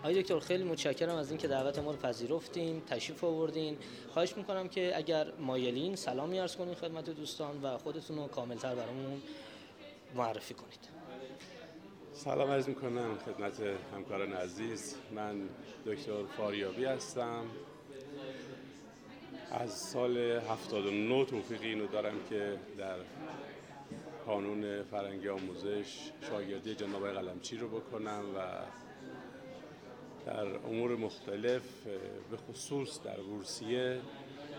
آقای دکتر خیلی متشکرم از اینکه دعوت ما رو پذیرفتین تشریف آوردین. خواهش می‌کنم که اگر مایلین سلامی عرض کنین خدمت دوستان و خودتون رو کاملتر برامون معرفی کنید. سلام عرض می‌کنم خدمت همکاران عزیز. من دکتر فاریابی هستم. از سال 79 توفیق اینو دارم که در قانون فرنگی آموزش شاگردی جناب قلمچی رو بکنم و در امور مختلف به خصوص در بورسیه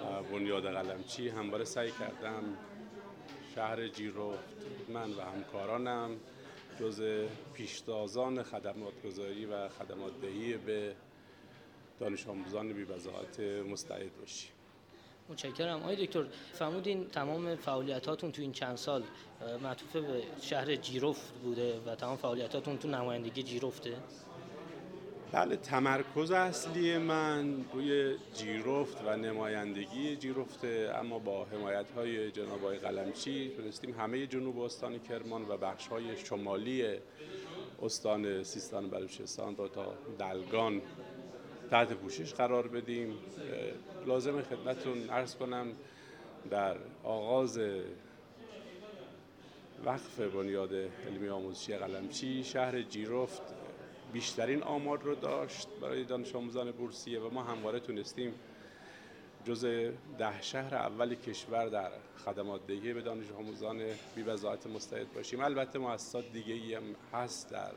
و بنیاد قلمچی همواره سعی کردم شهر جیرفت من و همکارانم جز پیشتازان خدمات گذاری و خدمات دهی به دانش آموزان بی مستعد باشیم. متشکرم. آقای دکتر فرمودین تمام فعالیتاتون تو این چند سال معطوف به شهر جیرفت بوده و تمام فعالیتاتون تو نمایندگی جیرفته بله تمرکز اصلی من روی جیرفت و نمایندگی جیرفته اما با حمایت های جناب آقای قلمچی تونستیم همه جنوب استان کرمان و بخش های شمالی استان سیستان بلوچستان رو تا دلگان تحت پوشش قرار بدیم. لازم خدمتون عرض کنم در آغاز وقف بنیاد علمی آموزشی قلمچی شهر جیرفت بیشترین آمار رو داشت برای دانش آموزان بورسیه و ما همواره تونستیم جز ده شهر اول کشور در خدمات دهی به دانش آموزان بی مستعد باشیم. البته مؤسسات دیگه هم هست در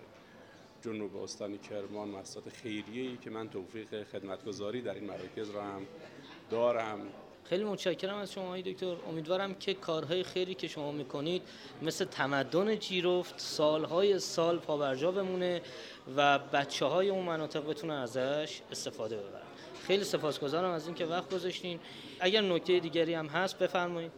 جنوب استان کرمان مؤسسات خیریه ای که من توفیق خدمتگذاری در این مراکز را هم دارم. خیلی متشکرم از شما دکتر. امیدوارم که کارهای خیری که شما می‌کنید مثل تمدن جیرفت سالهای سال پابرجا بمونه و بچه های اون مناطق بتونن ازش استفاده ببرن. خیلی سپاسگزارم از اینکه وقت گذاشتین. اگر نکته دیگری هم هست بفرمایید.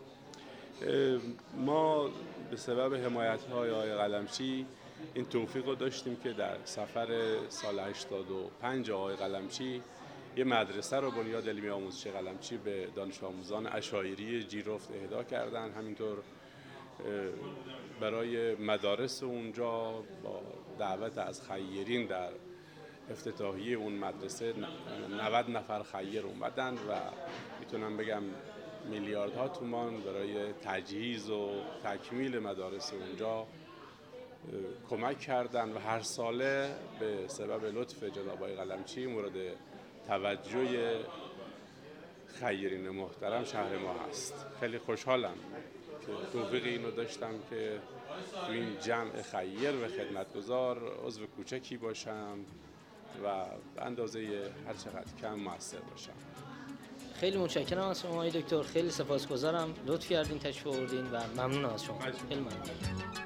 ما به سبب حمایت های آقای قلمچی این توفیق رو داشتیم که در سفر سال 85 آقای قلمچی یه مدرسه رو بنیاد علمی آموزش قلمچی به دانش آموزان اشایری جیرفت اهدا کردن. همینطور برای مدارس اونجا با دعوت از خیرین در افتتاحیه اون مدرسه 90 نفر خیر اومدن و می‌تونم بگم میلیاردها تومان برای تجهیز و تکمیل مدارس اونجا کمک کردن و هر ساله به سبب لطف جناب قلمچی مورد توجه خیرین محترم شهر ما هست. خیلی خوشحالم که توفیق اینو داشتم که تو این جمع خیر و خدمتگزار عضو کوچکی باشم و اندازه هر چقدر کم موثر باشم. خیلی متشکرم از شما دکتر خیلی سپاسگزارم. لطف کردین تشریف آوردین و ممنون از شما. خیلی ممنون.